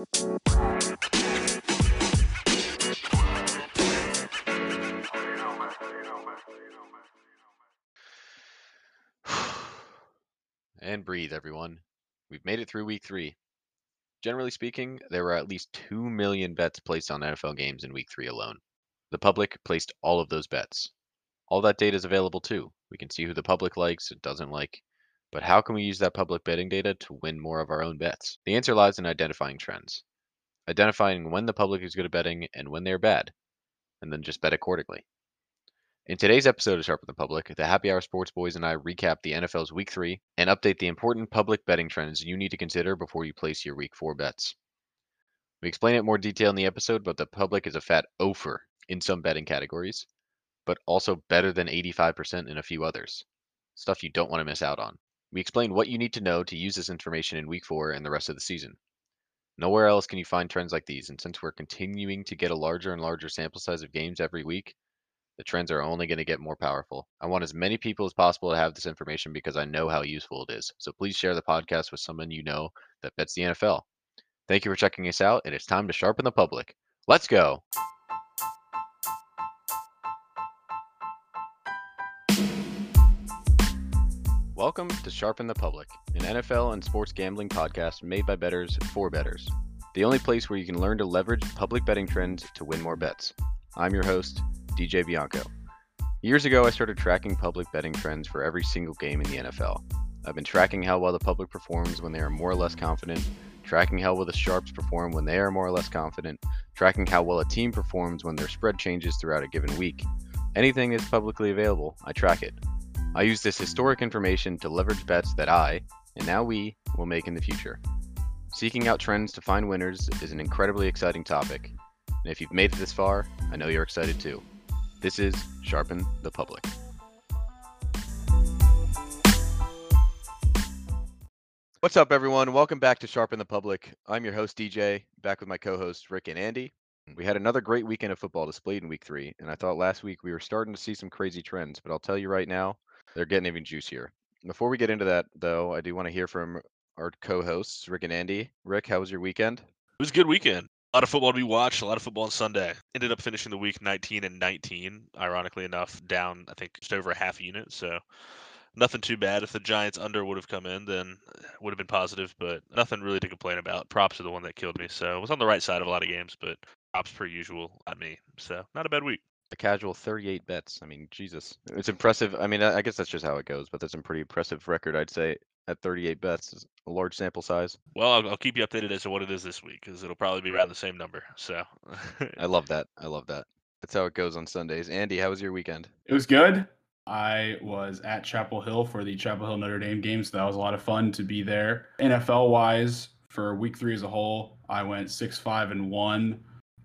And breathe, everyone. We've made it through week three. Generally speaking, there were at least 2 million bets placed on NFL games in week three alone. The public placed all of those bets. All that data is available too. We can see who the public likes and doesn't like. But how can we use that public betting data to win more of our own bets? The answer lies in identifying trends. Identifying when the public is good at betting and when they're bad, and then just bet accordingly. In today's episode of Sharpen the Public, the Happy Hour Sports Boys and I recap the NFL's Week 3 and update the important public betting trends you need to consider before you place your Week 4 bets. We explain it more detail in the episode, but the public is a fat offer in some betting categories, but also better than 85% in a few others. Stuff you don't want to miss out on. We explain what you need to know to use this information in Week 4 and the rest of the season. Nowhere else can you find trends like these, and since we're continuing to get a larger and larger sample size of games every week, the trends are only going to get more powerful. I want as many people as possible to have this information because I know how useful it is. So please share the podcast with someone you know that bets the NFL. Thank you for checking us out, and it's time to sharpen the public. Let's go. Welcome to Sharpen the Public, an NFL and sports gambling podcast made by bettors for bettors. The only place where you can learn to leverage public betting trends to win more bets. I'm your host, DJ Bianco. Years ago, I started tracking public betting trends for every single game in the NFL. I've been tracking how well the public performs when they are more or less confident, tracking how well the sharps perform when they are more or less confident, tracking how well a team performs when their spread changes throughout a given week. Anything that's publicly available, I track it. I use this historic information to leverage bets that I, and now we, will make in the future. Seeking out trends to find winners is an incredibly exciting topic, and if you've made it this far, I know you're excited too. This is Sharpen the Public. What's up, everyone? Welcome back to Sharpen the Public. I'm your host, DJ, back with my co hosts, Rick and Andy. We had another great weekend of football displayed in week three, and I thought last week we were starting to see some crazy trends, but I'll tell you right now, they're getting even juicier. Before we get into that, though, I do want to hear from our co hosts, Rick and Andy. Rick, how was your weekend? It was a good weekend. A lot of football to be watched. A lot of football on Sunday. Ended up finishing the week 19 and 19. Ironically enough, down I think just over a half unit. So nothing too bad. If the Giants under would have come in, then eh, would have been positive. But nothing really to complain about. Props are the one that killed me. So I was on the right side of a lot of games, but props per usual on me. So not a bad week. A casual 38 bets. I mean, Jesus, it's impressive. I mean, I guess that's just how it goes, but that's a pretty impressive record, I'd say at 38 bets is a large sample size. Well, I'll, I'll keep you updated as to what it is this week because it'll probably be around the same number. So I love that. I love that. That's how it goes on Sundays. Andy, how was your weekend? It was good. I was at Chapel Hill for the Chapel Hill Notre Dame game, so that was a lot of fun to be there. NFL wise, for week three as a whole, I went six, five, and one.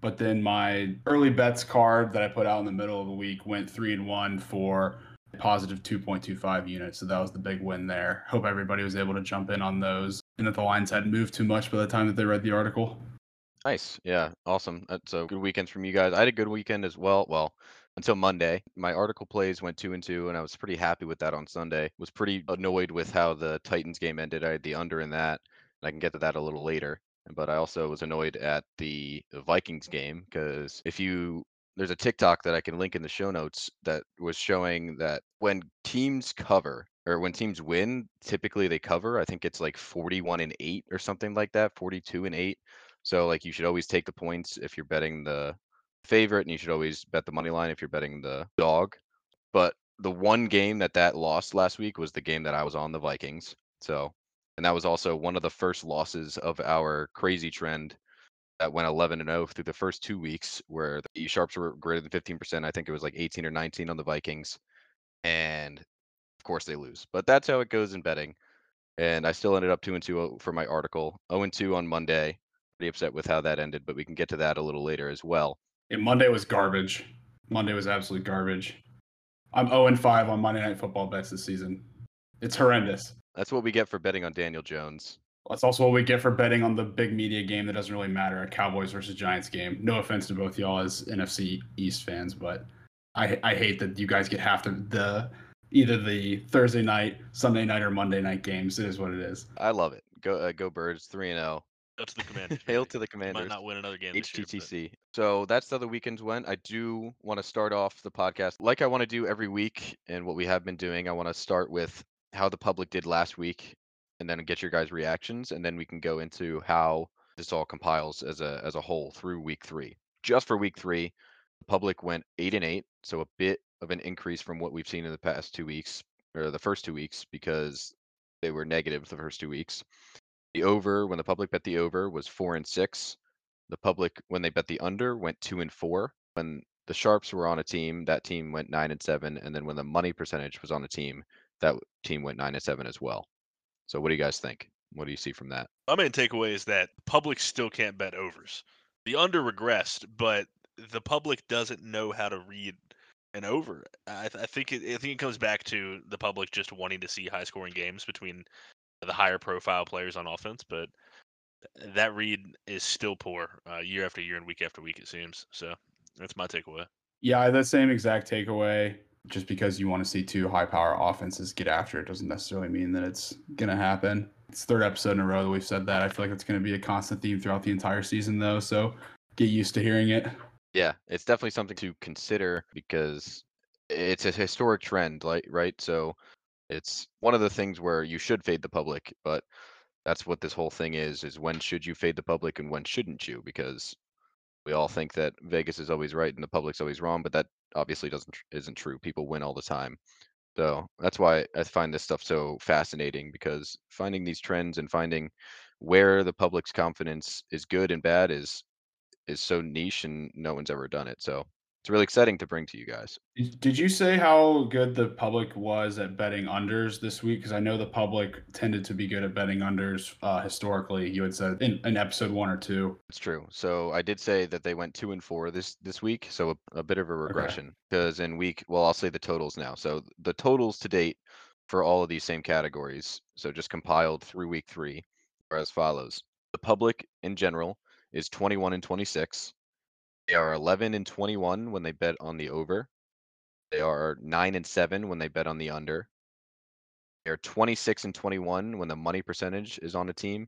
But then my early bets card that I put out in the middle of the week went three and one for positive 2.25 units. So that was the big win there. Hope everybody was able to jump in on those and that the lines hadn't moved too much by the time that they read the article. Nice. Yeah. Awesome. A good weekend from you guys. I had a good weekend as well. Well, until Monday. My article plays went two and two, and I was pretty happy with that on Sunday. Was pretty annoyed with how the Titans game ended. I had the under in that, and I can get to that a little later. But I also was annoyed at the Vikings game because if you there's a TikTok that I can link in the show notes that was showing that when teams cover or when teams win, typically they cover. I think it's like 41 and 8 or something like that, 42 and 8. So like you should always take the points if you're betting the favorite and you should always bet the money line if you're betting the dog. But the one game that that lost last week was the game that I was on the Vikings. So and that was also one of the first losses of our crazy trend that went 11 and 0 through the first two weeks, where the E sharps were greater than 15%. I think it was like 18 or 19 on the Vikings, and of course they lose. But that's how it goes in betting. And I still ended up two and two uh, for my article. 0 and 2 on Monday. Pretty upset with how that ended, but we can get to that a little later as well. Monday was garbage. Monday was absolute garbage. I'm 0 and 5 on Monday Night Football bets this season. It's horrendous. That's what we get for betting on Daniel Jones. That's also what we get for betting on the big media game that doesn't really matter, a Cowboys versus Giants game. No offense to both y'all as NFC East fans, but I I hate that you guys get half the, the either the Thursday night, Sunday night, or Monday night games. It is what it is. I love it. Go uh, go Birds, three and zero. Oh. Up to the Commanders. Hail to the They Commanders. Might not win another game this year, but- So that's how the weekends went. I do want to start off the podcast like I want to do every week, and what we have been doing. I want to start with how the public did last week, and then get your guys' reactions, and then we can go into how this all compiles as a as a whole through week three. Just for week three, the public went eight and eight, so a bit of an increase from what we've seen in the past two weeks or the first two weeks because they were negative the first two weeks. The over when the public bet the over was four and six. The public when they bet the under went two and four. When the sharps were on a team, that team went nine and seven, and then when the money percentage was on a team, that team went nine and seven as well. So what do you guys think? What do you see from that? My main takeaway is that the public still can't bet overs. The under regressed, but the public doesn't know how to read an over. I, th- I think it, I think it comes back to the public just wanting to see high scoring games between the higher profile players on offense, but that read is still poor uh, year after year and week after week. It seems so. That's my takeaway. Yeah, I the same exact takeaway. Just because you want to see two high power offenses get after it doesn't necessarily mean that it's going to happen. It's third episode in a row that we've said that. I feel like it's going to be a constant theme throughout the entire season, though. So get used to hearing it. Yeah, it's definitely something to consider because it's a historic trend, like right? So it's one of the things where you should fade the public, but that's what this whole thing is is when should you fade the public and when shouldn't you? Because we all think that Vegas is always right and the public's always wrong, but that obviously doesn't isn't true. People win all the time. So that's why I find this stuff so fascinating because finding these trends and finding where the public's confidence is good and bad is is so niche and no one's ever done it. So it's really exciting to bring to you guys. Did you say how good the public was at betting unders this week? Because I know the public tended to be good at betting unders uh, historically. You had said in, in episode one or two. It's true. So I did say that they went two and four this this week, so a, a bit of a regression because in week, well, I'll say the totals now. So the totals to date for all of these same categories, so just compiled through week three, are as follows: the public in general is 21 and 26. They are 11 and 21 when they bet on the over. They are nine and seven when they bet on the under. They're 26 and 21 when the money percentage is on a team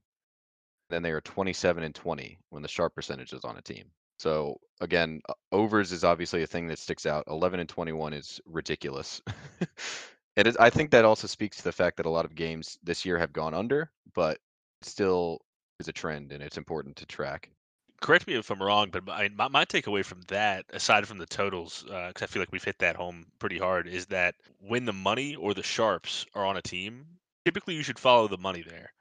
then they are 27 and 20 when the sharp percentage is on a team. So again, overs is obviously a thing that sticks out. 11 and 21 is ridiculous. it is. I think that also speaks to the fact that a lot of games this year have gone under, but still is a trend, and it's important to track. Correct me if I'm wrong, but my my, takeaway from that, aside from the totals, because I feel like we've hit that home pretty hard, is that when the money or the sharps are on a team, typically you should follow the money there.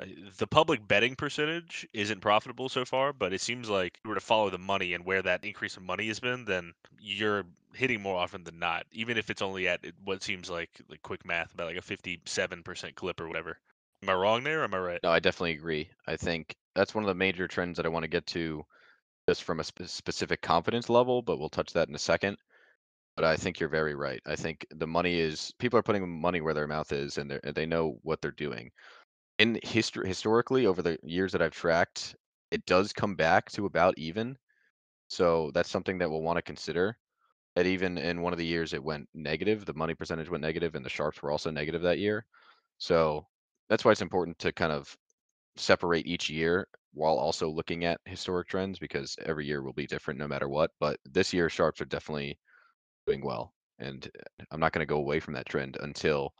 Uh, The public betting percentage isn't profitable so far, but it seems like if you were to follow the money and where that increase in money has been, then you're hitting more often than not, even if it's only at what seems like like quick math about like a 57% clip or whatever. Am I wrong there? Or am I right? No, I definitely agree. I think that's one of the major trends that I want to get to just from a spe- specific confidence level, but we'll touch that in a second. But I think you're very right. I think the money is people are putting money where their mouth is and they they know what they're doing. In history historically over the years that I've tracked, it does come back to about even. So that's something that we'll want to consider. That even in one of the years it went negative, the money percentage went negative and the sharps were also negative that year. So that's why it's important to kind of separate each year while also looking at historic trends because every year will be different no matter what. But this year, sharps are definitely doing well, and uh, I'm not going to go away from that trend until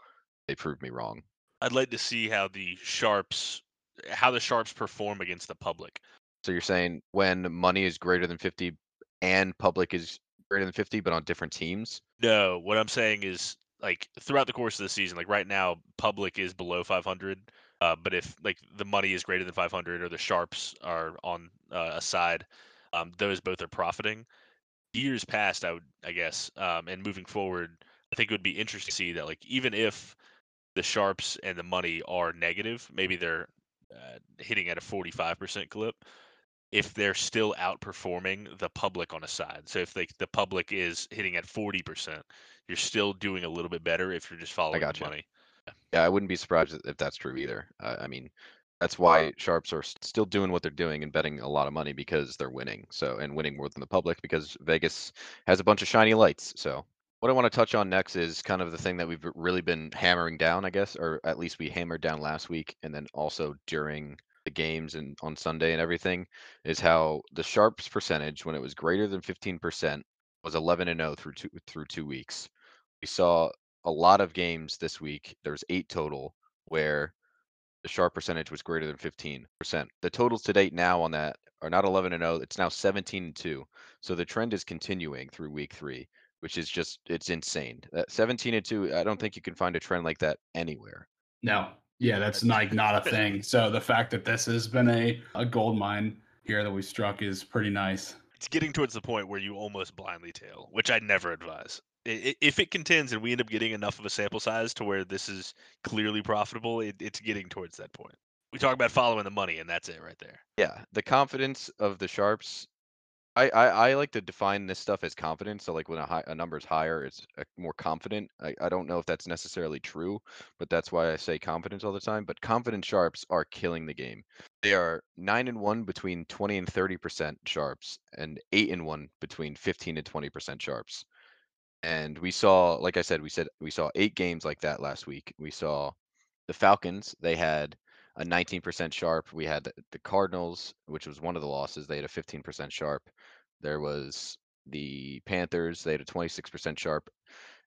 they prove me wrong. I'd like to see how the sharps how the sharps perform against the public. So you're saying when money is greater than 50 and public is greater than 50, but on different teams? No, what I'm saying is like throughout the course of the season, like right now, public is below 500. Uh, but if like the money is greater than 500 or the sharps are on uh, a side, um, those both are profiting. Years past, I would, I guess, um, and moving forward, I think it would be interesting to see that like even if the sharps and the money are negative, maybe they're uh, hitting at a 45% clip. If they're still outperforming the public on a side, so if like the public is hitting at 40%, you're still doing a little bit better if you're just following the gotcha. money. Yeah, I wouldn't be surprised if that's true either. I, I mean, that's why sharps are still doing what they're doing and betting a lot of money because they're winning. So, and winning more than the public because Vegas has a bunch of shiny lights. So, what I want to touch on next is kind of the thing that we've really been hammering down, I guess, or at least we hammered down last week and then also during the games and on Sunday and everything is how the sharps percentage when it was greater than 15% was 11 and 0 through two through two weeks. We saw a lot of games this week. There's eight total where the sharp percentage was greater than 15%. The totals to date now on that are not 11 and 0. It's now 17 and 2. So the trend is continuing through week three, which is just it's insane. That 17 and 2. I don't think you can find a trend like that anywhere. No. Yeah, that's like not a thing. So the fact that this has been a, a gold mine here that we struck is pretty nice. It's getting towards the point where you almost blindly tail, which I'd never advise. If it contends and we end up getting enough of a sample size to where this is clearly profitable, it, it's getting towards that point. We talk about following the money, and that's it right there. Yeah, the confidence of the sharps. I, I, I like to define this stuff as confidence. So like when a, high, a number is higher, it's uh, more confident. I, I don't know if that's necessarily true, but that's why I say confidence all the time. But confident sharps are killing the game. They are nine and one between twenty and thirty percent sharps, and eight and one between fifteen and twenty percent sharps. And we saw, like I said, we said we saw eight games like that last week. We saw the Falcons. They had a 19% sharp. We had the, Cardinals, which was one of the losses. They had a 15% sharp. There was the Panthers. They had a 26% sharp.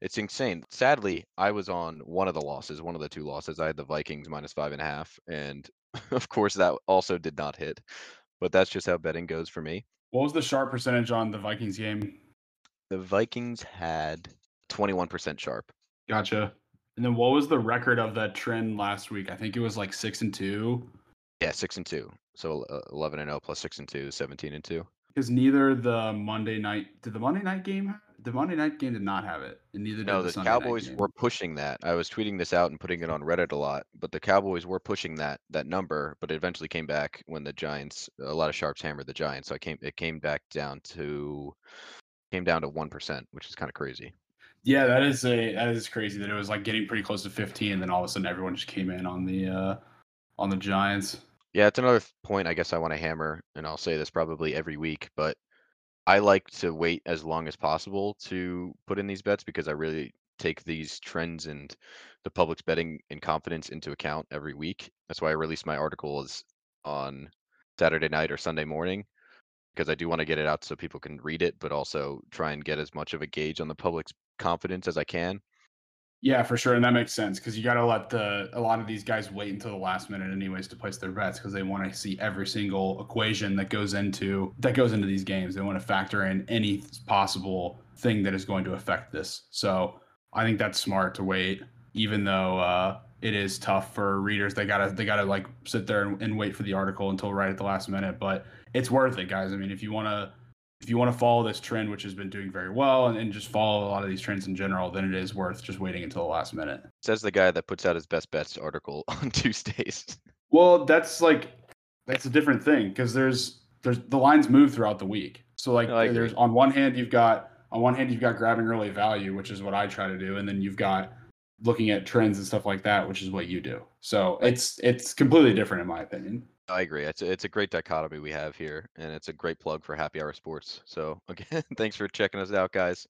It's insane. Sadly, I was on one of the losses, one of the two losses. I had the Vikings minus five and a half, and of course that also did not hit. But that's just how betting goes for me. What was the sharp percentage on the Vikings game? The Vikings had 21% sharp. Gotcha. And then what was the record of that trend last week? I think it was like six and two. Yeah, six and two. So uh, 11 and 0 plus six and two, 17 and two. Because neither the Monday night did the Monday night game the Monday night game did not have it, and neither No, did the, the Sunday Cowboys were pushing that. I was tweeting this out and putting it on Reddit a lot, but the Cowboys were pushing that that number, but it eventually came back when the Giants, a lot of sharps hammered the Giants. So I came it came back down to came down to 1%, which is kind of crazy. Yeah, that is a that is crazy that it was like getting pretty close to 15, and then all of a sudden everyone just came in on the uh on the Giants. Yeah, it's another point I guess I want to hammer, and I'll say this probably every week, but I like to wait as long as possible to put in these bets because I really take these trends and the public's betting and confidence into account every week. That's why I release my articles on Saturday night or Sunday morning because I do want to get it out so people can read it, but also try and get as much of a gauge on the public's confidence as I can. Yeah, for sure, and that makes sense because you got to let the a lot of these guys wait until the last minute, anyways, to place their bets because they want to see every single equation that goes into that goes into these games. They want to factor in any possible thing that is going to affect this. So I think that's smart to wait, even though uh, it is tough for readers. They gotta they gotta like sit there and, and wait for the article until right at the last minute, but it's worth it, guys. I mean, if you want to if you want to follow this trend, which has been doing very well, and, and just follow a lot of these trends in general, then it is worth just waiting until the last minute. Says the guy that puts out his best bets article on Tuesdays. Well, that's like that's a different thing because there's there's the lines move throughout the week. So like No, there's on one hand you've got on one hand you've got grabbing early value, which is what I try to do, and then you've got looking at trends and stuff like that, which is what you do. So it's it's completely different in my opinion. I agree. It's a, it's a great dichotomy we have here, and it's a great plug for Happy Hour Sports. So again, thanks for checking us out, guys.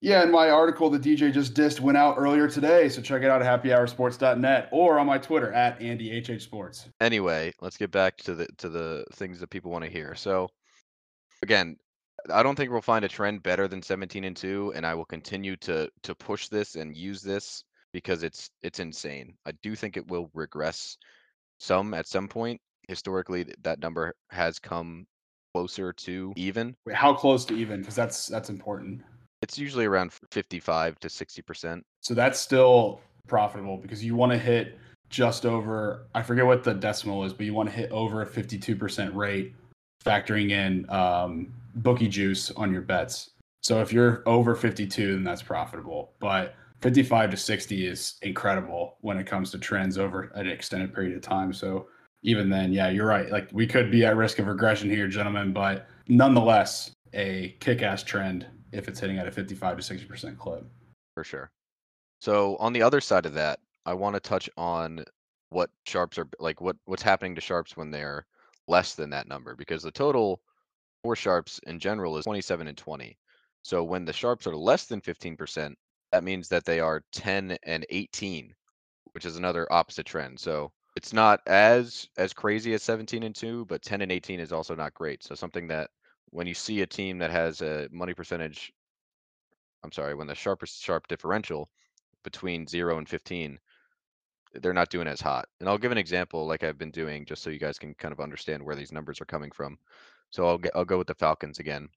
Yeah, and my article the DJ just dissed went out earlier today, so check it out at happyhoursports.net or on my Twitter at AndyHH Sports. Anyway, let's get back to the to the things that people want to hear. So again, I don't think we'll find a trend better than 17 and 2, and I will continue to to push this and use this because it's it's insane. I do think it will regress some at some point. Historically, th- that number has come closer to even. Wait, how close to even? Because that's that's important. It's usually around 55 to 60 percent. So that's still profitable because you want to hit just over, I forget what the decimal is, but you want to hit over a 52% rate, factoring in um, bookie juice on your bets. So if you're over 52, then that's profitable. But 55 to 60 is incredible when it comes to trends over an extended period of time. So even then, yeah, you're right. Like we could be at risk of regression here, gentlemen, but nonetheless, a kick ass trend if it's hitting at a 55 to 60% clip. for sure. So on the other side of that, I want to touch on what sharps are like what what's happening to sharps when they're less than that number because the total for sharps in general is 27 and 20. So when the sharps are less than 15%, that means that they are 10 and 18, which is another opposite trend. So It's not as as crazy as 17 and 2, but 10 and 18 is also not great. So something that when you see a team that has a money percentage I'm sorry, when the sharpest sharp differential between 0 and 15, they're not doing as hot. And I'll give an example like I've been doing just so you guys can kind of understand where these numbers are coming from. So I'll get I'll go with the Falcons again.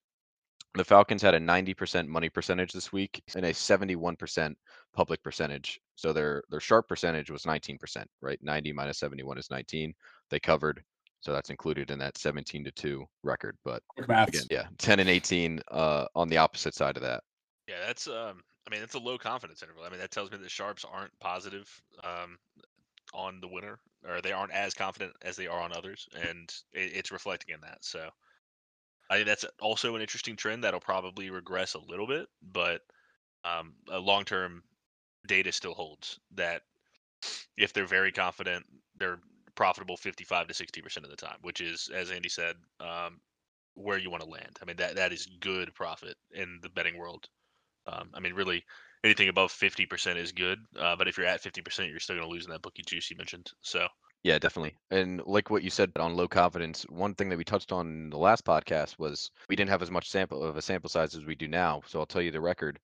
The Falcons had a 90% money percentage this week and a 71% public percentage. So their their sharp percentage was 19%, right? 90 minus 71 is 19. They covered. So that's included in that 17 to 2 record. But Quick again, yeah, 10 and 18 uh, on the opposite side of that. Yeah, that's um. I mean, it's a low confidence interval. I mean, that tells me that sharps aren't positive um, on the winner, or they aren't as confident as they are on others, and it, it's reflecting in that. So, I think that's also an interesting trend that'll probably regress a little bit, but um, long term data still holds that if they're very confident, they're profitable 55 to 60 percent of the time, which is, as Andy said, um, where you want to land. I mean, that that is good profit in the betting world. Um, I mean, really, anything above 50% is good. Uh, but if you're at 50%, you're still going to lose in that bookie juice you mentioned. So, Yeah, definitely. And like what you said on low confidence, one thing that we touched on in the last podcast was we didn't have as much sample of a sample size as we do now. So I'll tell you the record.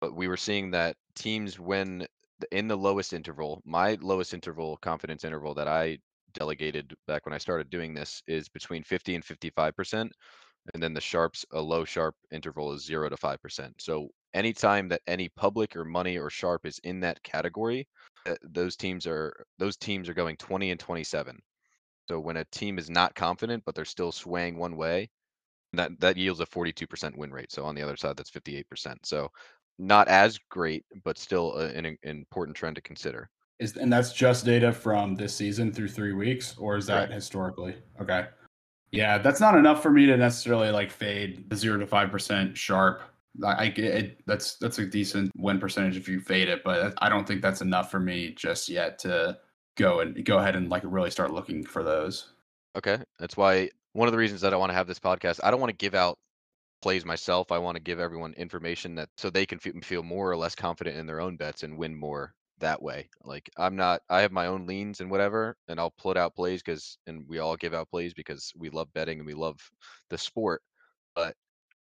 But we were seeing that teams when in the lowest interval, my lowest interval confidence interval that I delegated back when I started doing this is between 50 and 55%. And then the sharps, a low sharp interval is zero to 5%. So anytime that any public or money or sharp is in that category, uh, those teams are those teams are going 20 and 27. So when a team is not confident but they're still swaying one way, that that yields a 42% win rate. So on the other side, that's 58%. So not as great, but still a, an, an important trend to consider. Is and that's just data from this season through three weeks, or is that Correct. historically? Okay. Yeah, that's not enough for me to necessarily like fade the zero to five percent sharp. I, get it. That's that's a decent win percentage if you fade it, but I don't think that's enough for me just yet to go and go ahead and like really start looking for those. Okay, that's why one of the reasons that I want to have this podcast. I don't want to give out plays myself. I want to give everyone information that so they can feel, more or less confident in their own bets and win more that way. Like I'm not. I have my own leans and whatever, and I'll put out plays because, and we all give out plays because we love betting and we love the sport. But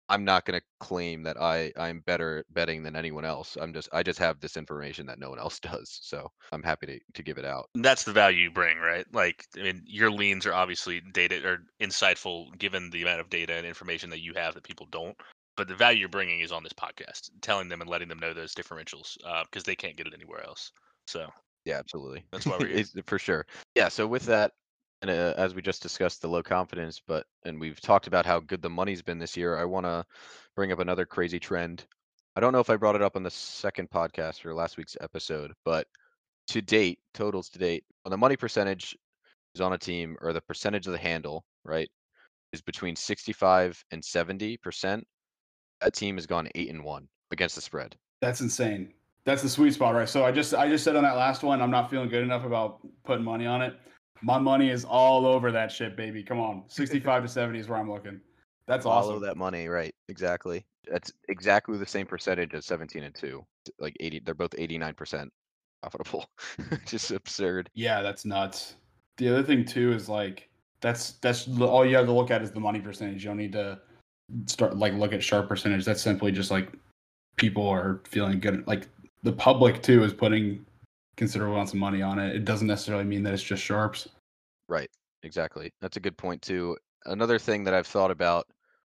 I'm not going to claim that I I'm better at betting than anyone else. I'm just I just have this information that no one else does. So I'm happy to to give it out. that's the value you bring, right? Like, I mean, your leans are obviously data or insightful given the amount of data and information that you have that people don't. But the value you're bringing is on this podcast, telling them and letting them know those differentials uh, because they can't get it anywhere else. So Yeah, absolutely. That's why we're here. For sure. Yeah. So with that, and uh, as we just discussed the low confidence, but and we've talked about how good the money's been this year, I want to bring up another crazy trend. I don't know if I brought it up on the second podcast or last week's episode, but to date, totals to date, on the money percentage is on a team or the percentage of the handle, right, is between 65 and 70 percent. That team has gone eight and one against the spread. That's insane. That's the sweet spot, right? So I just I just said on that last one, I'm not feeling good enough about putting money on it. My money is all over that shit, baby. Come on, 65 to 70 is where I'm looking. That's awesome. Follow awesome. that money, right? Exactly. That's exactly the same percentage as 17 and 2. Like 80, they're both 89% profitable. Just absurd. Yeah, that's nuts. The other thing too is like that's that's all you have to look at is the money percentage. You don't need to start like look at sharp percentage. That's simply just like people are feeling good. Like the public too is putting considerable amounts of money on it. It doesn't necessarily mean that it's just sharps. Right. Exactly. That's a good point too. Another thing that I've thought about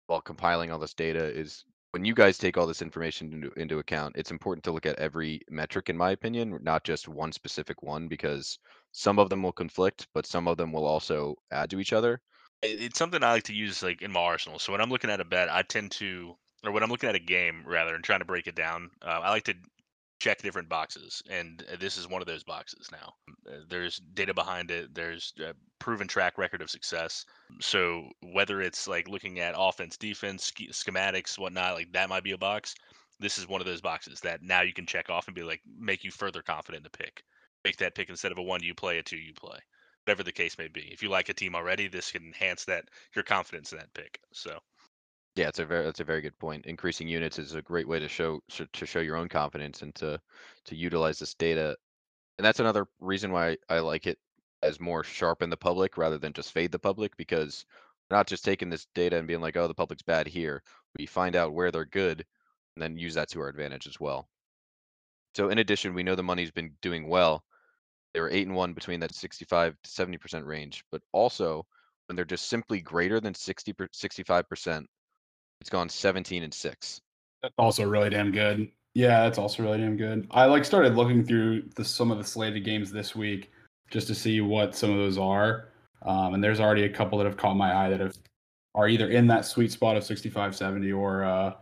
while compiling all this data is when you guys take all this information into, into account, it's important to look at every metric, in my opinion, not just one specific one, because some of them will conflict, but some of them will also add to each other. it's something I like to use like in my arsenal. So when I'm looking at a bet, I tend to, or when I'm looking at a game rather, and trying to break it down, uh, I like to check different boxes, and uh, this is one of those boxes. Now, Uh, there's data behind it. There's a proven track record of success. So whether it's like looking at offense, defense, sch- schematics, whatnot, like that might be a box. This is one of those boxes that now you can check off and be like, make you further confident the pick. Make that pick instead of a one you play, a two you play whatever the case may be. If you like a team already, this can enhance that your confidence in that pick. So Yeah, it's a very that's a very good point. Increasing units is a great way to show sh- to show your own confidence and to to utilize this data. And that's another reason why I like it as more sharpen the public rather than just fade the public because we're not just taking this data and being like, oh, the public's bad here. We find out where they're good and then use that to our advantage as well. So in addition, we know the money's been doing well. They were eight and one between that 65 to 70% range, but also when they're just simply greater than 60 65%, it's gone 17 and six. That's also really damn good. Yeah, that's also really damn good. I like started looking through the some of the slated games this week just to see what some of those are. Um, and there's already a couple that have caught my eye that have are either in that sweet spot of 65 70 or uh,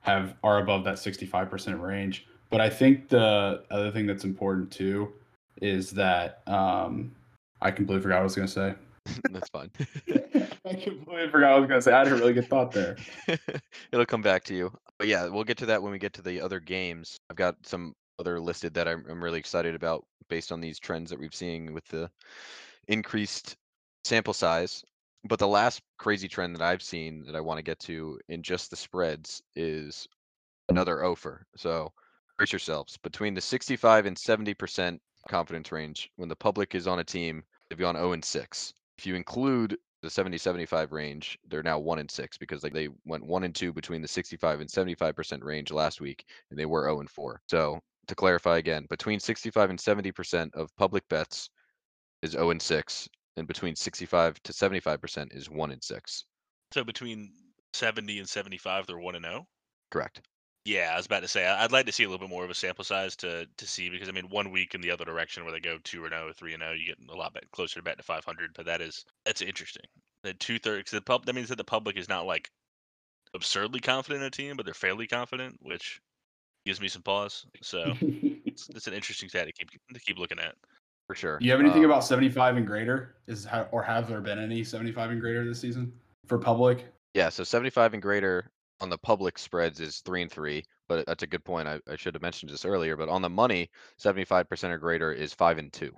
have are above that 65% range. But I think the other thing that's important too is that um, I completely forgot what I was going to say. That's fine. I completely forgot what I was going to say. I had a really good thought there. It'll come back to you. But yeah, we'll get to that when we get to the other games. I've got some other listed that I'm, I'm really excited about based on these trends that we've seen with the increased sample size. But the last crazy trend that I've seen that I want to get to in just the spreads is another offer. So brace yourselves. Between the 65 and 70% confidence range, when the public is on a team, they've gone 0 and 6. If you include the 70 75 range, they're now 1 and 6 because like they went 1 and 2 between the 65 and 75% range last week and they were 0 and 4. So, to clarify again, between 65 and 70% of public bets is 0 and 6 and between 65 to 75% is 1 and 6. So between 70 and 75, they're 1 and 0. Correct. Yeah, I was about to say I- I'd like to see a little bit more of a sample size to to see because I mean one week in the other direction where they go two or no, three and no, you get a lot bet closer to betting to five hundred. But that is that's interesting. The two thirds the pub that means that the public is not like absurdly confident in a team, but they're fairly confident, which gives me some pause. So it's, it's an interesting stat to keep to keep looking at. For sure. Do you have anything Um, about 75 and greater? Is ha- or have there been any 75 and greater this season for public? Yeah, so 75 and greater on the public spreads is three and three, but that's a good point. I, I should have mentioned this earlier, but on the money, 75% or greater is five and two.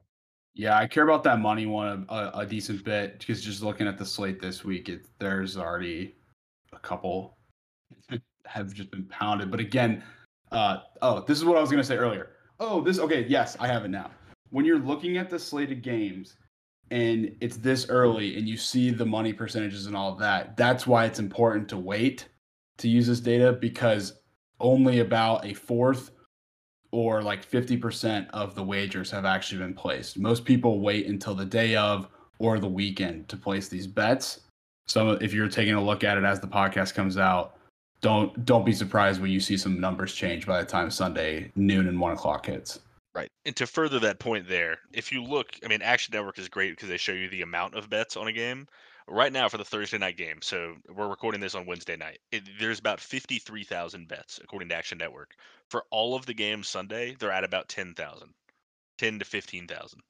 Yeah, I care about that money one a, a, decent bit because just looking at the slate this week, it, there's already a couple have just been pounded. But again, uh, oh, this is what I was going to say earlier. Oh, this okay. Yes, I have it now. When you're looking at the slated games and it's this early and you see the money percentages and all of that, that's why it's important to wait to use this data because only about a fourth or like 50% of the wagers have actually been placed. Most people wait until the day of or the weekend to place these bets. So if you're taking a look at it as the podcast comes out, don't don't be surprised when you see some numbers change by the time Sunday noon and one o'clock hits. Right. And to further that point there, if you look, I mean, Action Network is great because they show you the amount of bets on a game. Right now for the Thursday night game, so we're recording this on Wednesday night. It, there's about 53,000 bets according to Action Network. For all of the games Sunday, they're at about 10,000, 10 to 15,000.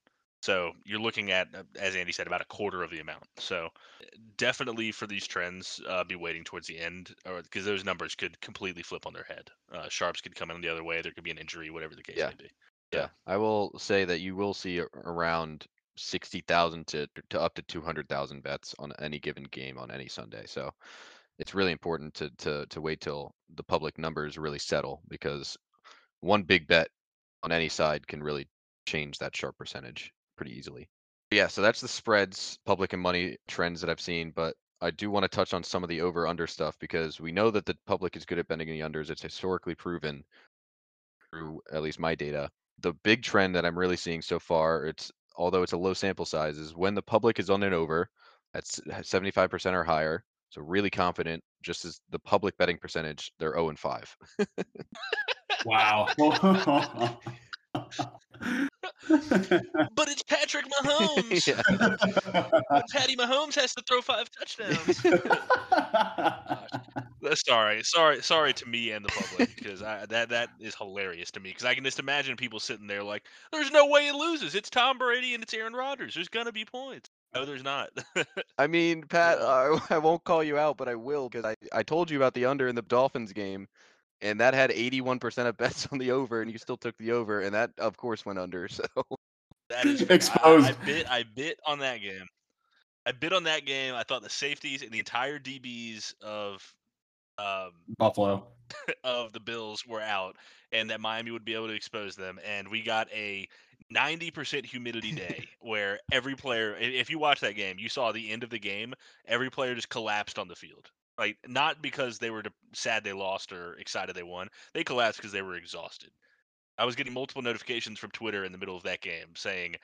So you're looking at, uh, as Andy said, about a quarter of the amount. So definitely for these trends, uh, be waiting towards the end, or because those numbers could completely flip on their head. Uh, sharps could come in the other way. There could be an injury, whatever the case Yeah. may be. Yeah. I will say that you will see a- around 60,000 to, to up to 200,000 bets on any given game on any Sunday. So it's really important to, to, to wait till the public numbers really settle because one big bet on any side can really change that sharp percentage pretty easily. Yeah, so that's the spreads, public and money trends that I've seen, but I do want to touch on some of the over under stuff because we know that the public is good at betting the unders. It's historically proven through at least my data. The big trend that I'm really seeing so far, it's although it's a low sample size, is when the public is on an over at 75% uh, or higher. So really confident, just as the public betting percentage, they're 0 and 5. Wow. But it's Patrick Mahomes. yeah. Patty Mahomes has to throw five touchdowns. Oh that's sorry, sorry, sorry to me and the public because I, that that is hilarious to me because I can just imagine people sitting there like, "There's no way it loses. It's Tom Brady and it's Aaron Rodgers. There's gonna be points." No, there's not. I mean, Pat, uh, I won't call you out, but I will because I, I told you about the under in the Dolphins game, and that had 81% of bets on the over, and you still took the over, and that, of course, went under. So that is I- I, Exposed. I bit. I bit on that game. I bit on that game. I thought the safeties and the entire DBs of um, Buffalo. of the Bills were out and that Miami would be able to expose them. And we got a 90% humidity day where every player, if you watch that game you saw the end of the game every player just collapsed on the field like not because they were sad they lost or excited they won they collapsed because they were exhausted i was getting multiple notifications from twitter in the middle of that game saying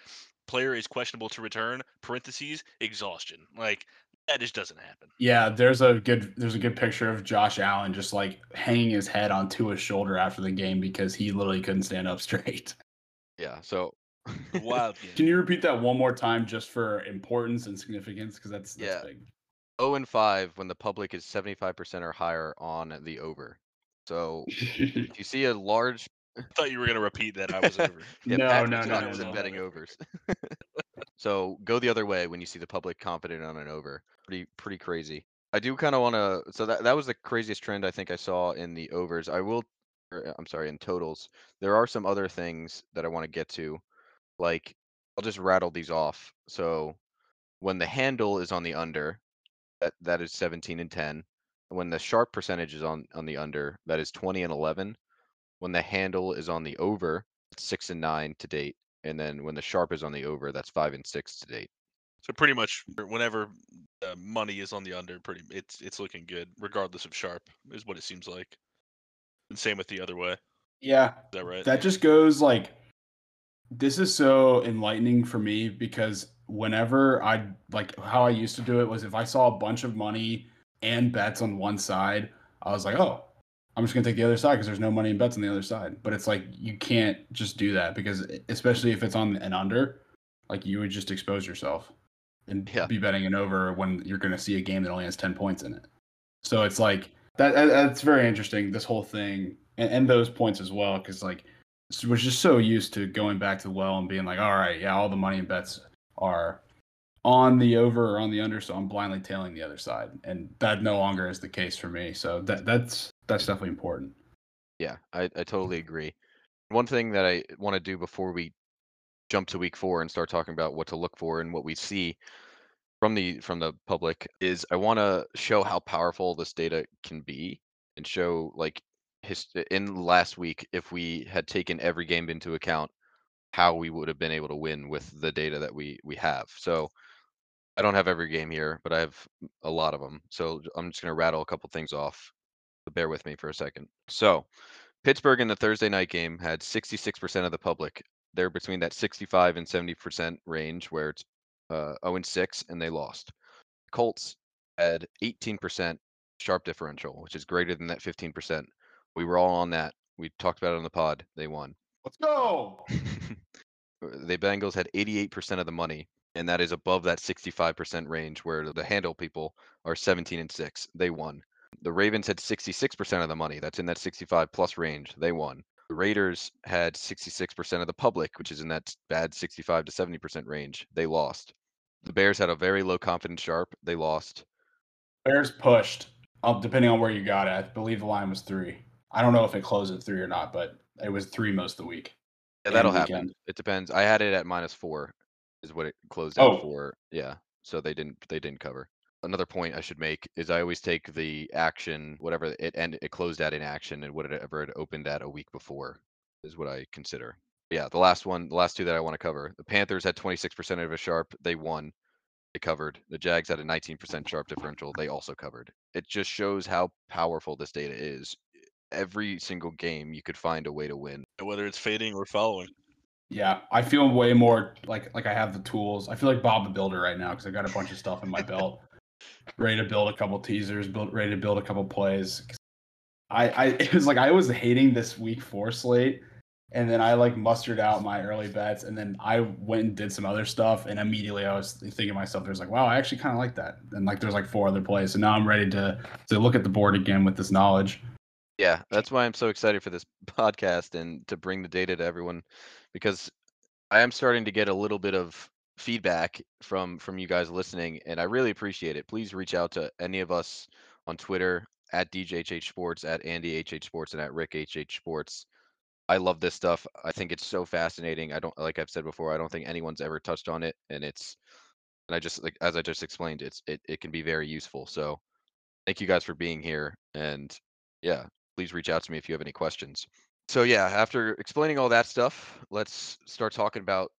player is questionable to return parentheses exhaustion like that just doesn't happen Yeah, there's a good there's a good picture of Josh Allen just like hanging his head on Tua's shoulder after the game because he literally couldn't stand up straight. Yeah. So wild game Can you repeat that one more time just for importance and significance? Because that's, that's Yeah. big. 0 and 5 when the public is 75% or higher on the over. So if you see a large i thought you were going to repeat that i was over Yeah, no, Patrick no, no, no, Johnson no. betting overs. So go the other way when you see the public confident on an over. Pretty pretty crazy. I do kind of want to. So that that was the craziest trend I think I saw in the overs. I will. uh, I'm sorry, in totals. There are some other things that I want to get to. Like I'll just rattle these off. So when the handle is on the under, that that is 17 and 10. When the sharp percentage is on on the under, that is 20 and 11. When the handle is on the over, six and nine to date. And then when the sharp is on the over, that's five and six to date. So pretty much whenever uh, money is on the under, pretty it's it's looking good regardless of sharp is what it seems like. And same with the other way. Yeah, is that right? that just goes like this is so enlightening for me because whenever I like how I used to do it was if I saw a bunch of money and bets on one side, I was like, oh, I'm just gonna take the other side because there's no money and bets on the other side. But it's like you can't just do that because especially if it's on an under, like you would just expose yourself and Yeah. be betting an over when you're gonna see a game that only has ten points in it. So it's like that. that- That's very interesting. This whole thing and, and those points as well, because like was just so used to going back to the well and being like, all right, yeah, all the money and bets are on the over or on the under, so I'm blindly tailing the other side, and that no longer is the case for me. So that that's that's definitely important. Yeah, I, I totally agree. One thing that I want to do before we jump to week four and start talking about what to look for and what we see from the from the public is I want to show how powerful this data can be and show like his in last week if we had taken every game into account how we would have been able to win with the data that we we have. So I don't have every game here, but I have a lot of them. So I'm just going to rattle a couple things off. But bear with me for a second. So Pittsburgh in the Thursday night game had 66% of the public. They're between that 65 and 70% range where it's uh, 0 and 6 and they lost. Colts had 18% sharp differential, which is greater than that 15%. We were all on that. We talked about it on the pod. They won. Let's go. the Bengals had 88% of the money, and that is above that 65% range where the handle people are 17 and 6. They won. The Ravens had 66% of the money. That's in that 65 plus range. They won. The Raiders had 66% of the public, which is in that bad 65 to 70% range. They lost. The Bears had a very low confidence sharp. They lost. Bears pushed, um, depending on where you got it. I believe the line was three. I don't know if it closed at three or not, but it was three most of the week. Yeah, that'll happen. weekend. It depends. I had it at minus four, is what it closed Oh. out for. Yeah, so they didn't they didn't cover. Another point I should make is I always take the action, whatever it and it closed at in action and whatever it opened at a week before is what I consider. Yeah, the last one, the last two that I want to cover. The Panthers had 26% of a sharp. They won. They covered. The Jags had a 19% sharp differential. They also covered. It just shows how powerful this data is. Every single game, you could find a way to win. Whether it's fading or following. Yeah, I feel way more like like I have the tools. I feel like Bob the Builder right now because I got a bunch of stuff in my belt, ready to build a couple teasers, build ready to build a couple plays. I I it was like I was hating this week four slate, and then I like mustered out my early bets, and then I went and did some other stuff, and immediately I was thinking to myself, there's like, wow, I actually kind of like that, and like there's like four other plays, so now I'm ready to to look at the board again with this knowledge. Yeah, that's why I'm so excited for this podcast and to bring the data to everyone because I am starting to get a little bit of feedback from from you guys listening and I really appreciate it. Please reach out to any of us on Twitter at DJHH Sports, at Andy HH Sports, and at Rick HH Sports. I love this stuff. I think it's so fascinating. I don't like I've said before, I don't think anyone's ever touched on it and it's and I just like as I just explained, it's it, it can be very useful. So thank you guys for being here and yeah, please reach out to me if you have any questions. So yeah, after explaining all that stuff, let's start talking about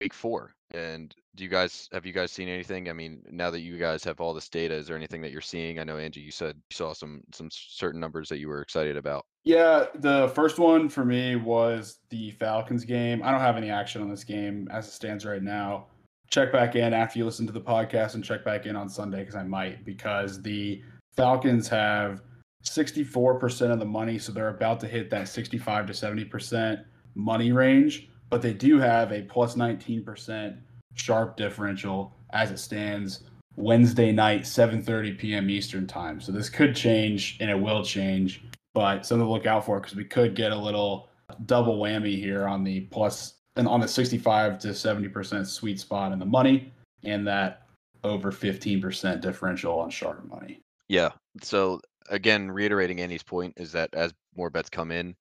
week four. And do you guys have you guys seen anything? I mean, now that you guys have all this data, is there anything that you're seeing? I know Andy, you said you saw some some certain numbers that you were excited about. Yeah, the first one for me was the Falcons game. I don't have any action on this game as it stands right now. Check back in after you listen to the podcast and check back in on Sunday because I might because the Falcons have 64% of the money, so they're about to hit that 65 to 70% money range, but they do have a plus 19% sharp differential as it stands Wednesday night 7:30 p.m. Eastern time. So this could change and it will change, but something to look out for because we could get a little double whammy here on the plus and on the 65 to 70% sweet spot in the money and that over 15% differential on sharp money. Yeah. So again, reiterating Andy's point is that as more bets come in,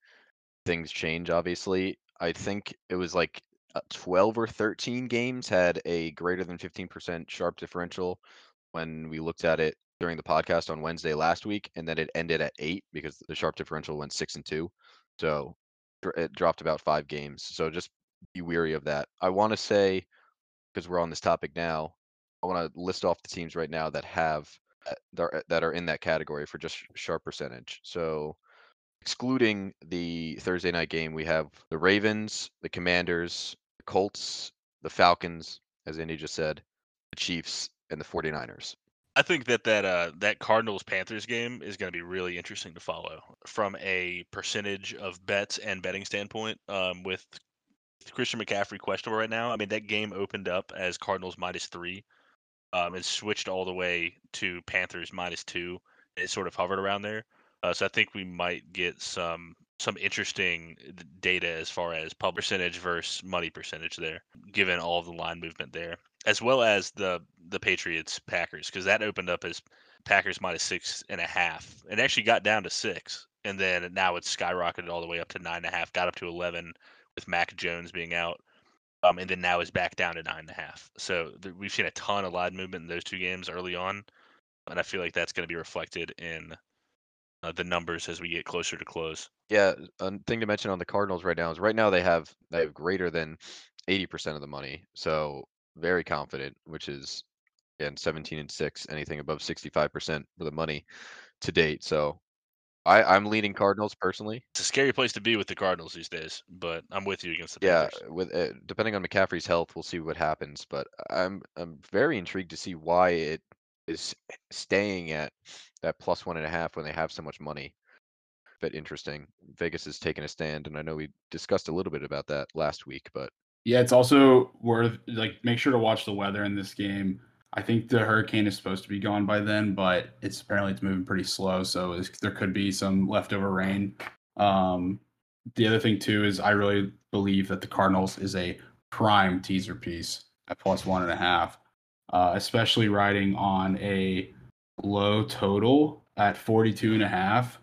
things change. Obviously, I think it was like uh, 12 or 13 games had a greater than 15% sharp differential when we looked at it during the podcast on Wednesday last week, and then it ended at eight because the sharp differential went six and two. So it dropped about five games. So just be weary of that. I want to say, because we're on this topic now, I want to list off the teams right now that have uh, that that are in that category for just sharp percentage. So excluding the Thursday night game, we have the Ravens, the Commanders, the Colts, the Falcons, as Andy just said, the Chiefs, and the 49ers. I think that that uh, that Cardinals Panthers game is going to be really interesting to follow from a percentage of bets and betting standpoint. Um, with Christian McCaffrey questionable right now, I mean that game opened up as Cardinals minus three um, and switched all the way to Panthers minus two. It sort of hovered around there. Uh, so I think we might get some some interesting data as far as pub percentage versus money percentage there, given all of the line movement there, as well as the the Patriots Packers because that opened up as Packers minus six and a half and actually got down to six, and then now it's skyrocketed all the way up to nine and a half, got up to eleven with Mac Jones being out um, and then now is back down to nine and a half. So th- we've seen a ton of line movement in those two games early on, and I feel like that's going to be reflected in uh, the numbers as we get closer to close. Yeah, a thing to mention on the Cardinals right now is right now they have they have greater than eighty percent of the money, so very confident, which is again seventeen and six. Anything above sixty five percent for the money to date. So I, I'm leaning Cardinals personally. It's a scary place to be with the Cardinals these days, but I'm with you against the Yeah, Panthers. with uh, depending on McCaffrey's health, we'll see what happens. But I'm I'm very intrigued to see why it is staying at that plus one and a half when they have so much money. But interesting. Vegas is taking a stand, and I know we discussed a little bit about that last week, but Yeah, it's also worth like make sure to watch the weather in this game. I think the hurricane is supposed to be gone by then, but it's apparently it's moving pretty slow, so there could be some leftover rain. Um, the other thing too is I really believe that the Cardinals is a prime teaser piece at plus one and a half, uh, especially riding on a low total at 42 and a half.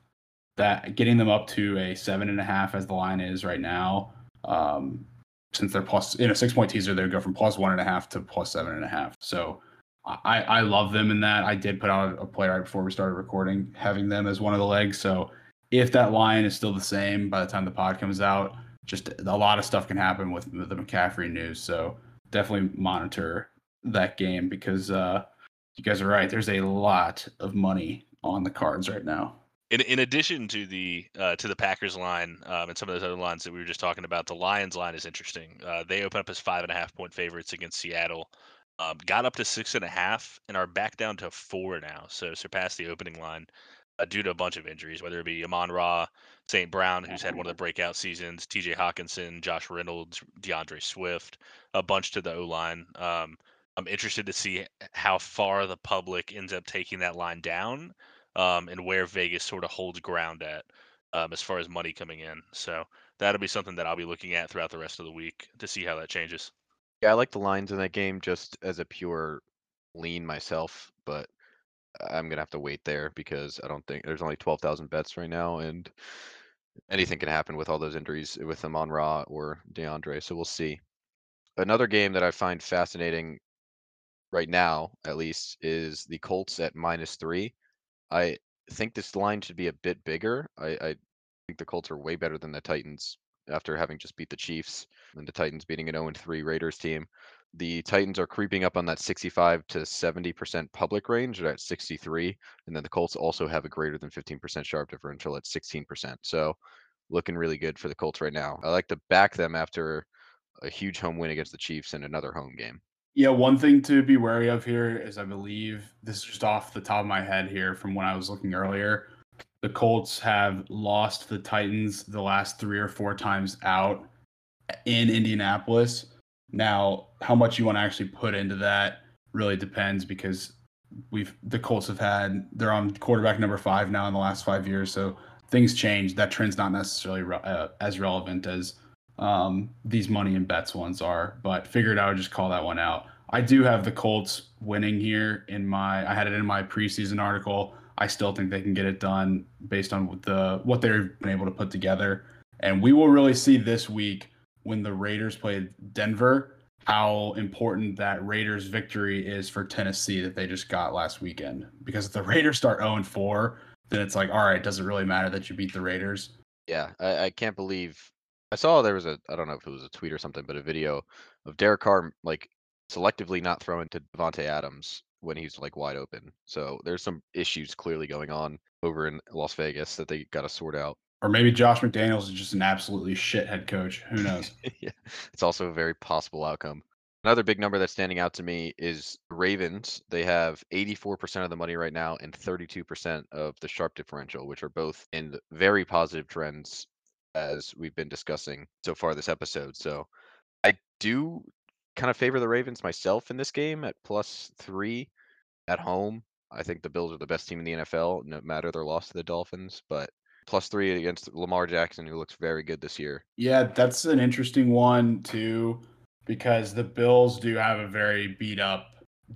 That getting them up to a seven and a half as the line is right now. Um, since they're plus in a six point teaser, they would go from plus one and a half to plus seven and a half. So I, I love them in that. I did put out a play right before we started recording, having them as one of the legs. So if that line is still the same by the time the pod comes out, just a lot of stuff can happen with the McCaffrey news. So definitely monitor that game because uh, you guys are right. There's a lot of money on the cards right now. In, in addition to the uh, to the Packers line um, and some of those other lines that we were just talking about, the Lions line is interesting. Uh, they open up as five and a half point favorites against Seattle. Um, got up to six and a half and are back down to four now. So surpassed the opening line uh, due to a bunch of injuries, whether it be Amon Ra, St. Brown, who's had one of the breakout seasons, TJ Hockenson, Josh Reynolds, DeAndre Swift, a bunch to the O line. Um, I'm interested to see how far the public ends up taking that line down um, and where Vegas sort of holds ground at um, as far as money coming in. So that'll be something that I'll be looking at throughout the rest of the week to see how that changes. yeah, I like the lines in that game just as a pure lean myself, but I'm gonna have to wait there because I don't think there's only twelve thousand bets right now, and anything can happen with all those injuries with Amon Ra or DeAndre. So we'll see. Another game that I find fascinating right now, at least, is the Colts at minus three. I think this line should be a bit bigger. I, I think the Colts are way better than the Titans after having just beat the Chiefs and the Titans beating an 0 3 Raiders team. The Titans are creeping up on that 65 to 70% public range. At 63. And then the Colts also have a greater than 15% sharp differential at 16%. So looking really good for the Colts right now. I like to back them after a huge home win against the Chiefs and another home game. Yeah, one thing to be wary of here is I believe this is just off the top of my head here from when I was looking earlier. The Colts have lost the Titans the last three or four times out in Indianapolis. Now, how much you want to actually put into that really depends because we've the Colts have had they're on quarterback number five now in the last five years, so things change. That trend's not necessarily re- uh, as relevant as um, these money and bets ones are, but figured I would just call that one out. I do have the Colts winning here in my. I had it in my preseason article. I still think they can get it done based on the what they've been able to put together, and we will really see this week when the Raiders play Denver, how important that Raiders victory is for Tennessee that they just got last weekend. Because if the Raiders start 0 4, then it's like, all right, does it really matter that you beat the Raiders? Yeah, I, I can't believe I saw there was a I don't know if it was a tweet or something, but a video of Derek Carr like selectively not throwing to Davante Adams when he's like wide open. So there's some issues clearly going on over in Las Vegas that they got to sort out. Or maybe Josh McDaniels is just an absolutely shit head coach. Who knows? yeah, it's also a very possible outcome. Another big number that's standing out to me is Ravens. They have 84% of the money right now and 32% of the sharp differential, which are both in very positive trends as we've been discussing so far this episode. So I do kind of favor the Ravens myself in this game at plus three at home. I think the Bills are the best team in the NFL, no matter their loss to the Dolphins. But plus three against Lamar Jackson, who looks very good this year. Yeah, that's an interesting one too, because the Bills do have a very beat up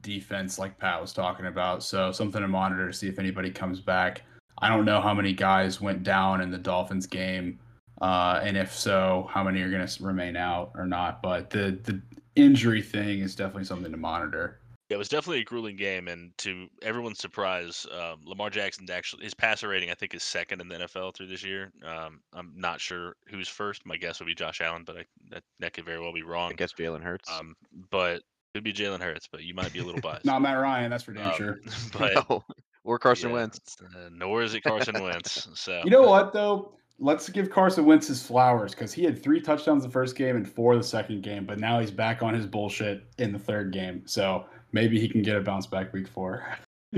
defense, like Pat was talking about. So something to monitor to see if anybody comes back. I don't know how many guys went down in the Dolphins game, uh, and if so, how many are going to remain out or not. But the the injury thing is definitely something to monitor. Yeah, it was definitely a grueling game, and to everyone's surprise, um, Lamar Jackson actually his passer rating I think is second in the NFL through this year. Um, I'm not sure who's first. My guess would be Josh Allen, but I, that that could very well be wrong. I guess Jalen Hurts. Um, but it could be Jalen Hurts, but you might be a little biased. Not Matt Ryan, that's for damn Um, sure. But no. Or Carson yeah, Wentz. uh, nor is it Carson Wentz. So You know what though? Let's give Carson Wentz his flowers because he had three touchdowns the first game and four the second game, but now he's back on his bullshit in the third game. So maybe he can get a bounce back week four.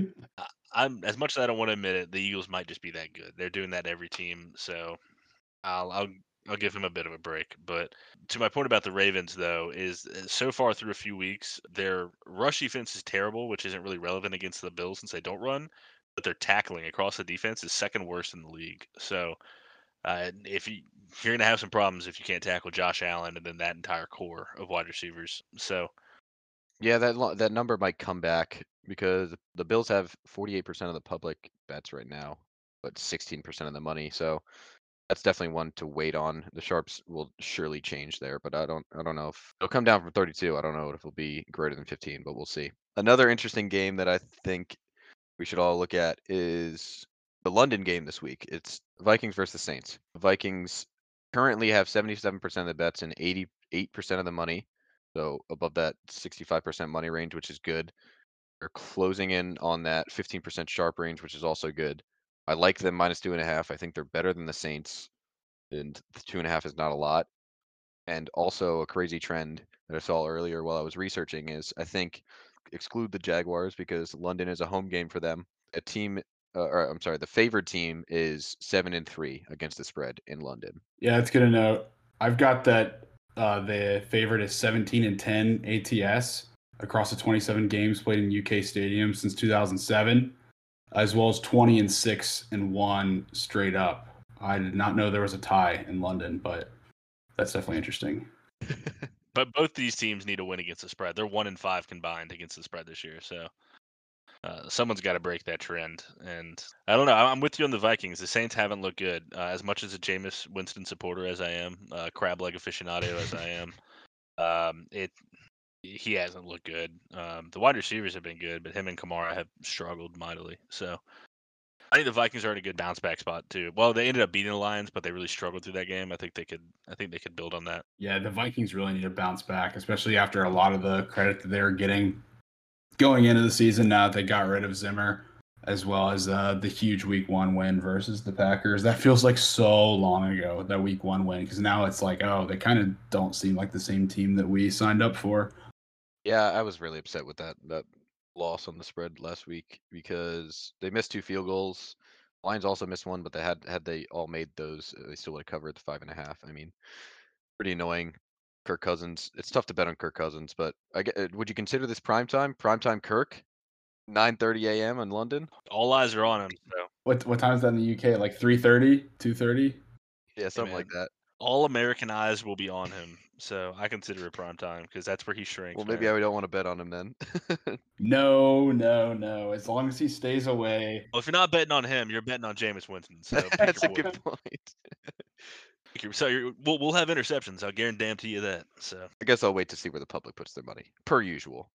I'm as much as I don't want to admit it, the Eagles might just be that good. They're doing that every team, so I'll I'll I'll give him a bit of a break. But to my point about the Ravens, though, is uh, so far through a few weeks, their rush defense is terrible, which isn't really relevant against the Bills since they don't run. But their tackling across the defense is second worst in the league. So uh, if you you're gonna have some problems if you can't tackle Josh Allen and then that entire core of wide receivers. So Yeah, that that number might come back because the Bills have 48% of the public bets right now, but 16% of the money. So that's definitely one to wait on. The sharps will surely change there, but I don't I don't know if it'll come down from 32. I don't know if it'll be greater than 15, but we'll see. Another interesting game that I think we should all look at is the London game this week. It's Vikings versus Saints. Vikings currently have 77% of the bets and 88% of the money. So above that 65% money range, which is good. They're closing in on that 15% sharp range, which is also good. I like them minus two and a half. I think they're better than the Saints, and the two and a half is not a lot. And also a crazy trend that I saw earlier while I was researching is I think exclude the Jaguars because London is a home game for them. A team, uh, or I'm sorry, the favored team is seven and three against the spread in London. Yeah, it's good to know. I've got that uh, the favorite is 17 and 10 ATS across the 27 games played in UK stadiums since 2007, as well as 20 and 6 and 1 straight up. I did not know there was a tie in London, but that's definitely interesting. But both these teams need a win against the spread. They're one and five combined against the spread this year. So uh, someone's got to break that trend. And I don't know. I'm with you on the Vikings. The Saints haven't looked good. Uh, as much as a Jameis Winston supporter as I am, uh, crab leg aficionado as I am, um, it he hasn't looked good. Um, the wide receivers have been good, but him and Kamara have struggled mightily. So I think the Vikings are in a good bounce back spot too. Well, they ended up beating the Lions, but they really struggled through that game. I think they could. I think they could build on that. Yeah, the Vikings really need to bounce back, especially after a lot of the credit that they were getting going into the season. Now they got rid of Zimmer, as well as uh, the huge Week One win versus the Packers. That feels like so long ago that Week One win because now it's like, oh, they kind of don't seem like the same team that we signed up for. Yeah, I was really upset with that that loss on the spread last week because they missed two field goals. Lions also missed one, but they had had they all made those, they still would have covered the five and a half. I mean, pretty annoying. Kirk Cousins. It's tough to bet on Kirk Cousins, but I get, uh, would you consider this prime time? Prime time Kirk, 9:30 a.m. in London. All eyes are on him. So What what time is that in the UK? Like 3:30, 2:30? Yeah, something like that. all American eyes will be on him. So I consider it prime time because that's where he shrinks. Well, maybe man. I don't want to bet on him then. No, no, no. As long as he stays away. Well, if you're not betting on him, you're betting on Jameis Winston. So That's a good point. Pick your- So you're, we'll we'll have interceptions. I'll guarantee you that. So I guess I'll wait to see where the public puts their money, per usual.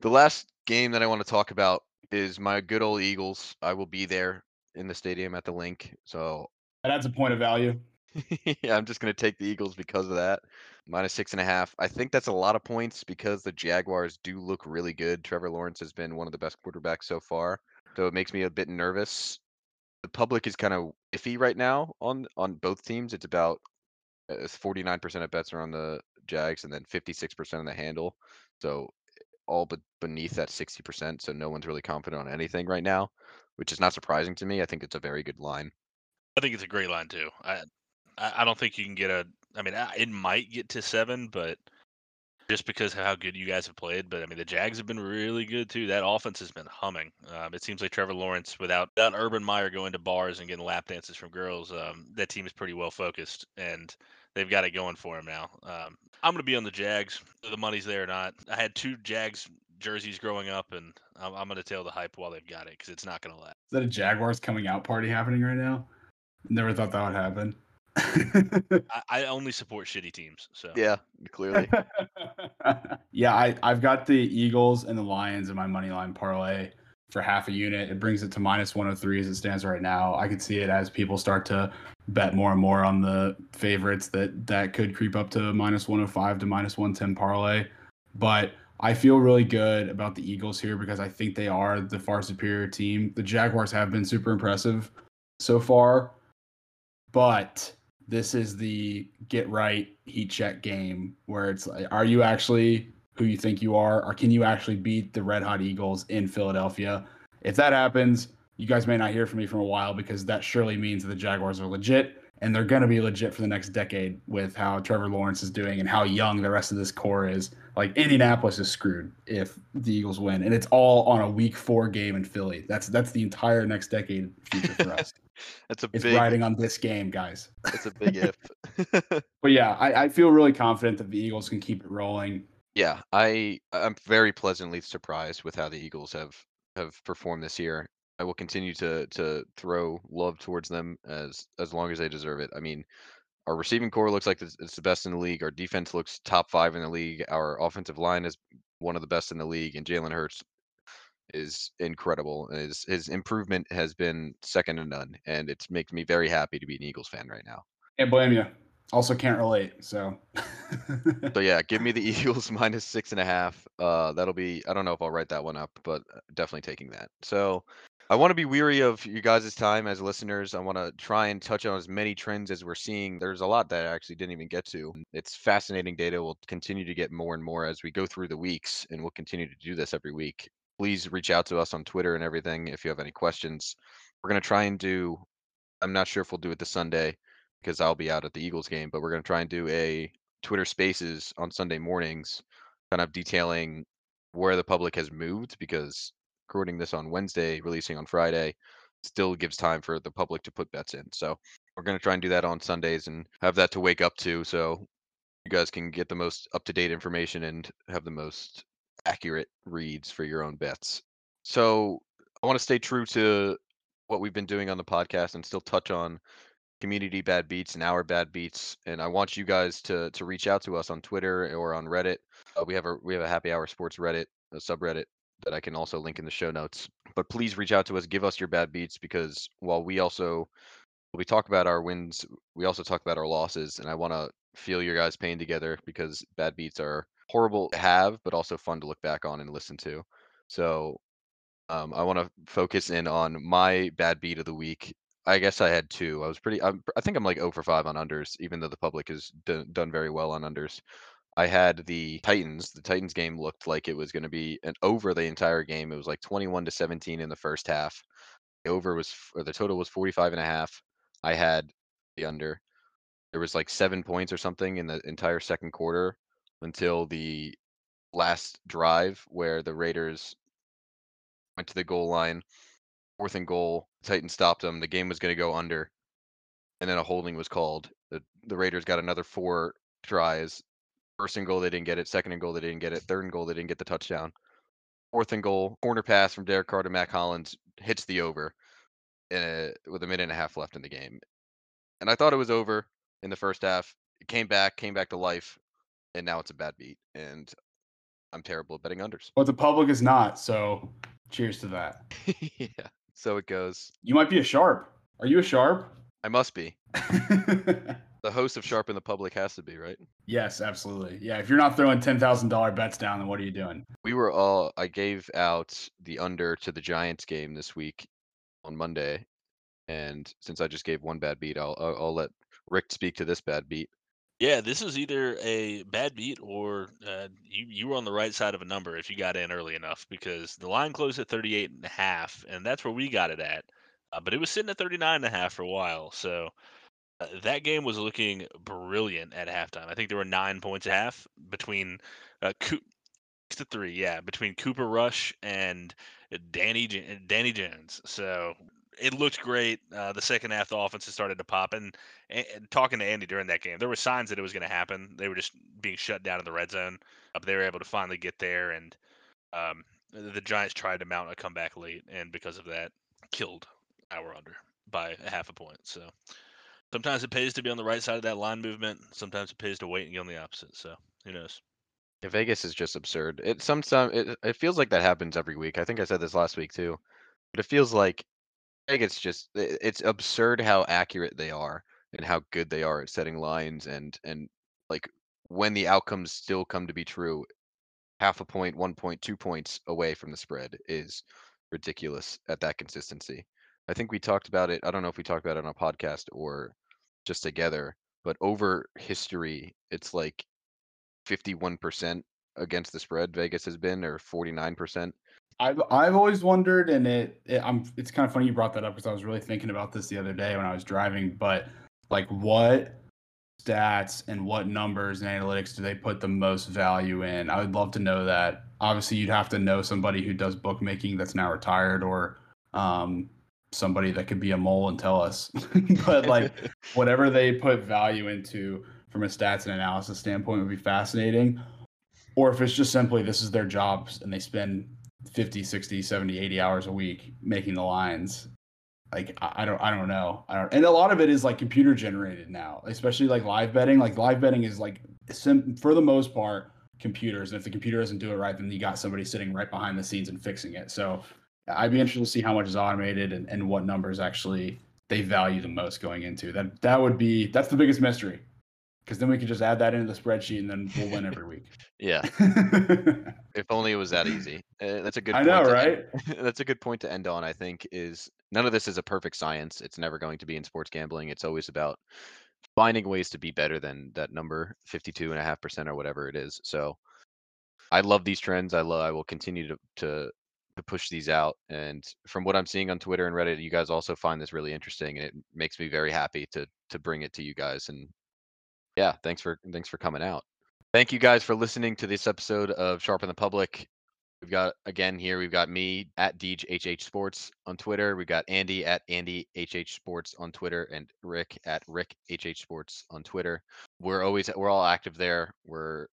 The last game that I want to talk about is my good old Eagles. I will be there in the stadium at the Linc. So That adds a point of value. yeah, I'm just gonna take the Eagles because of that. Minus six and a half. I think that's a lot of points because the Jaguars do look really good. Trevor Lawrence has been one of the best quarterbacks so far. So it makes me a bit nervous. The public is kind of iffy right now on on both teams. It's about uh, 49% of bets are on the Jags and then 56% on the handle. So all but beneath that 60%. So no one's really confident on anything right now, which is not surprising to me. I think it's a very good line. I think it's a great line too. I I don't think you can get a. I mean, it might get to seven, but just because of how good you guys have played. But I mean, the Jags have been really good too. That offense has been humming. Um, it seems like Trevor Lawrence, without without Urban Meyer going to bars and getting lap dances from girls, um, that team is pretty well focused and they've got it going for him now. Um, I'm gonna be on the Jags. The money's there or not. I had two Jags jerseys growing up, and I'm, I'm gonna tail the hype while they've got it because it's not gonna last. Is that a Jaguars coming out party happening right now? Never thought that would happen. I, I only support shitty teams, so Yeah, clearly. yeah, I, I've got the Eagles and the Lions in my money line parlay for half a unit. It brings it to minus 103 as it stands right now. I could see it as people start to bet more and more on the favorites that that could creep up to minus 105 to minus 110 parlay. But I feel really good about the Eagles here because I think they are the far superior team. The Jaguars have been super impressive so far, but this is the get right heat check game where it's like, are you actually who you think you are, or can you actually beat the Red Hot Eagles in Philadelphia? If that happens, you guys may not hear from me for a while because that surely means that the Jaguars are legit and they're going to be legit for the next decade with how Trevor Lawrence is doing and how young the rest of this core is. Like Indianapolis is screwed if the Eagles win, and it's all on a Week Four game in Philly. That's that's the entire next decade future for us. That's a it's big. riding on this game, guys. It's a big if. But yeah, I, I feel really confident that the Eagles can keep it rolling. yeah, I I'm very pleasantly surprised with how the Eagles have have performed this year. I will continue to to throw love towards them as as long as they deserve it. I mean, our receiving core looks like it's, it's the best in the league. Our defense looks top five in the league. Our offensive line is one of the best in the league, and Jalen Hurts is incredible. His his improvement has been second to none, and it makes me very happy to be an Eagles fan right now. Can't blame you. Also, can't relate. So, So yeah, give me the Eagles minus six and a half. Uh, that'll be. I don't know if I'll write that one up, but uh, definitely taking that. So I want to be weary of you guys' time as listeners. I want to try and touch on as many trends as we're seeing. There's a lot that I actually didn't even get to. It's fascinating data. We'll continue to get more and more as we go through the weeks, and we'll continue to do this every week. Please reach out to us on Twitter and everything if you have any questions. We're gonna try and do. I'm not sure if we'll do it this Sunday because I'll be out at the Eagles game, but we're gonna try and do a Twitter Spaces on Sunday mornings, kind of detailing where the public has moved because recording this on Wednesday, releasing on Friday, still gives time for the public to put bets in. So we're going to try and do that on Sundays and have that to wake up to so you guys can get the most up to date information and have the most accurate reads for your own bets. So I want to stay true to what we've been doing on the podcast and still touch on community bad beats and our bad beats and i want you guys to to reach out to us on twitter or on reddit uh, we have a we have a happy hour sports reddit a subreddit that I can also link in the show notes. But please reach out to us, give us your bad beats because while we also we talk about our wins, we also talk about our losses, and I want to feel your guys' pain together because bad beats are horrible to have, but also fun to look back on and listen to. So um, I want to focus in on my bad beat of the week. I guess I had two. I was pretty. I'm, I think I'm like 0 for 5 on unders, even though the public has done, done very well on unders. I had the Titans. The Titans game looked like it was going to be an over the entire game. It was like 21 to 17 in the first half. The over was, or the total was 45 and a half. I had the under. There was like seven points or something in the entire second quarter until the last drive where the Raiders went to the goal line, fourth and goal. Titans stopped them. The game was going to go under, and then a holding was called. The, the Raiders got another four tries. First and goal, they didn't get it. Second and goal, they didn't get it. Third and goal, they didn't get the touchdown. Fourth and goal, corner pass from Derek Carr to Mack Hollins hits the over a, with a minute and a half left in the game. And I thought it was over in the first half. It came back, came back to life, and now it's a bad beat. And I'm terrible at betting unders. But the public is not. So cheers to that. yeah. So it goes. You might be a sharp. Are you a sharp? I must be. the host of Sharpen the Public has to be, right? yes, absolutely. Yeah. If you're not throwing ten thousand dollar bets down, then what are you doing? We were all I gave out the under to the Giants game this week on Monday. And since I just gave one bad beat, I'll I'll, I'll let Rick speak to this bad beat. Yeah, this is either a bad beat or uh, you you were on the right side of a number if you got in early enough because the line closed at 38 and a half and that's where we got it at. Uh, but it was sitting at 39 and a half for a while. So uh, that game was looking brilliant at halftime. I think there were 9 points a half between uh, Coo- to 3, yeah, between Cooper Rush and Danny J- Danny Jones. So it looked great. Uh, the second half, the offenses started to pop. And, and, talking to Andy during that game, there were signs that it was going to happen. They were just being shut down in the red zone. Uh, but they were able to finally get there, and um, the Giants tried to mount a comeback late, and because of that, killed our under by a half a point. So sometimes it pays to be on the right side of that line movement. Sometimes it pays to wait and get on the opposite. So who knows? Vegas is just absurd. It sometimes it, it feels like that happens every week. I think I said this last week too, but it feels like I- it's absurd how accurate they are and how good they are at setting lines and and like when the outcomes still come to be true, half a point, one point, two points away from the spread is ridiculous at that consistency. I think we talked about it. I don't know if we talked about it on a podcast or just together, but over history, it's like 51% against the spread Vegas has been or 49%. I've I've always wondered, and it, it I'm it's kind of funny you brought that up because I was really thinking about this the other day when I was driving. But like, what stats and what numbers and analytics do they put the most value in? I would love to know that. Obviously, you'd have to know somebody who does bookmaking that's now retired, or um, somebody that could be a mole and tell us. but like, whatever they put value into from a stats and analysis standpoint would be fascinating. Or if it's just simply this is their jobs and they spend 50 60 70 80 hours a week making the lines. Like I, don't i don't know. I don't and a lot of it is like computer generated now especially like live betting. Like live betting is like sim, for the most part computers. And if the computer doesn't do it right then you got somebody sitting right behind the scenes and fixing it. So i'd be interested to see how much is automated and, and what numbers actually they value the most going into. That that would be that's the biggest mystery because then we could just add that into the spreadsheet and then we'll win every week Yeah, if only it was that easy. Uh, that's a good. i point know right that's a good point to end on. I think is none of this is a perfect science. It's never going to be in sports gambling. It's always about finding ways to be better than that number, fifty-two and a half percent or whatever it is. So, I love these trends. I love. I will continue to to to push these out. And from what I'm seeing on Twitter and Reddit, you guys also find this really interesting, and it makes me very happy to to bring it to you guys. And yeah, thanks for thanks for coming out. Thank you guys for listening to this episode of Sharpen the Public. We've got again here. We've got me at DeejHH Sports on Twitter. We've got Andy at Andy HH Sports on Twitter, and Rick at Rick HH Sports on Twitter. We're always we're all active there. We're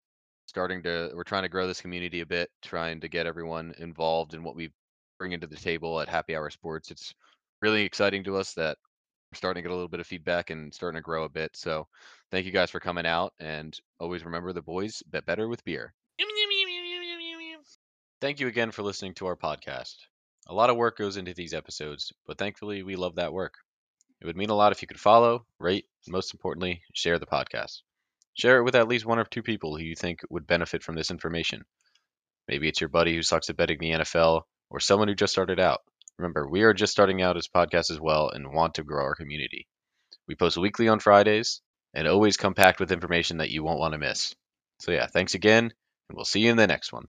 starting to we're trying to grow this community a bit, trying to get everyone involved in what we bring into the table at Happy Hour Sports. It's really exciting to us that we're starting to get a little bit of feedback and starting to grow a bit. So thank you guys for coming out, and always remember the boys bet better with beer. Thank you again for listening to our podcast. A lot of work goes into these episodes, but thankfully we love that work. It would mean a lot if you could follow, rate, and most importantly, share the podcast. Share it with at least one or two people who you think would benefit from this information. Maybe it's your buddy who sucks at betting the NFL or someone who just started out. Remember, we are just starting out as podcasts as well and want to grow our community. We post weekly on Fridays and always come packed with information that you won't want to miss. So, yeah, thanks again, and we'll see you in the next one.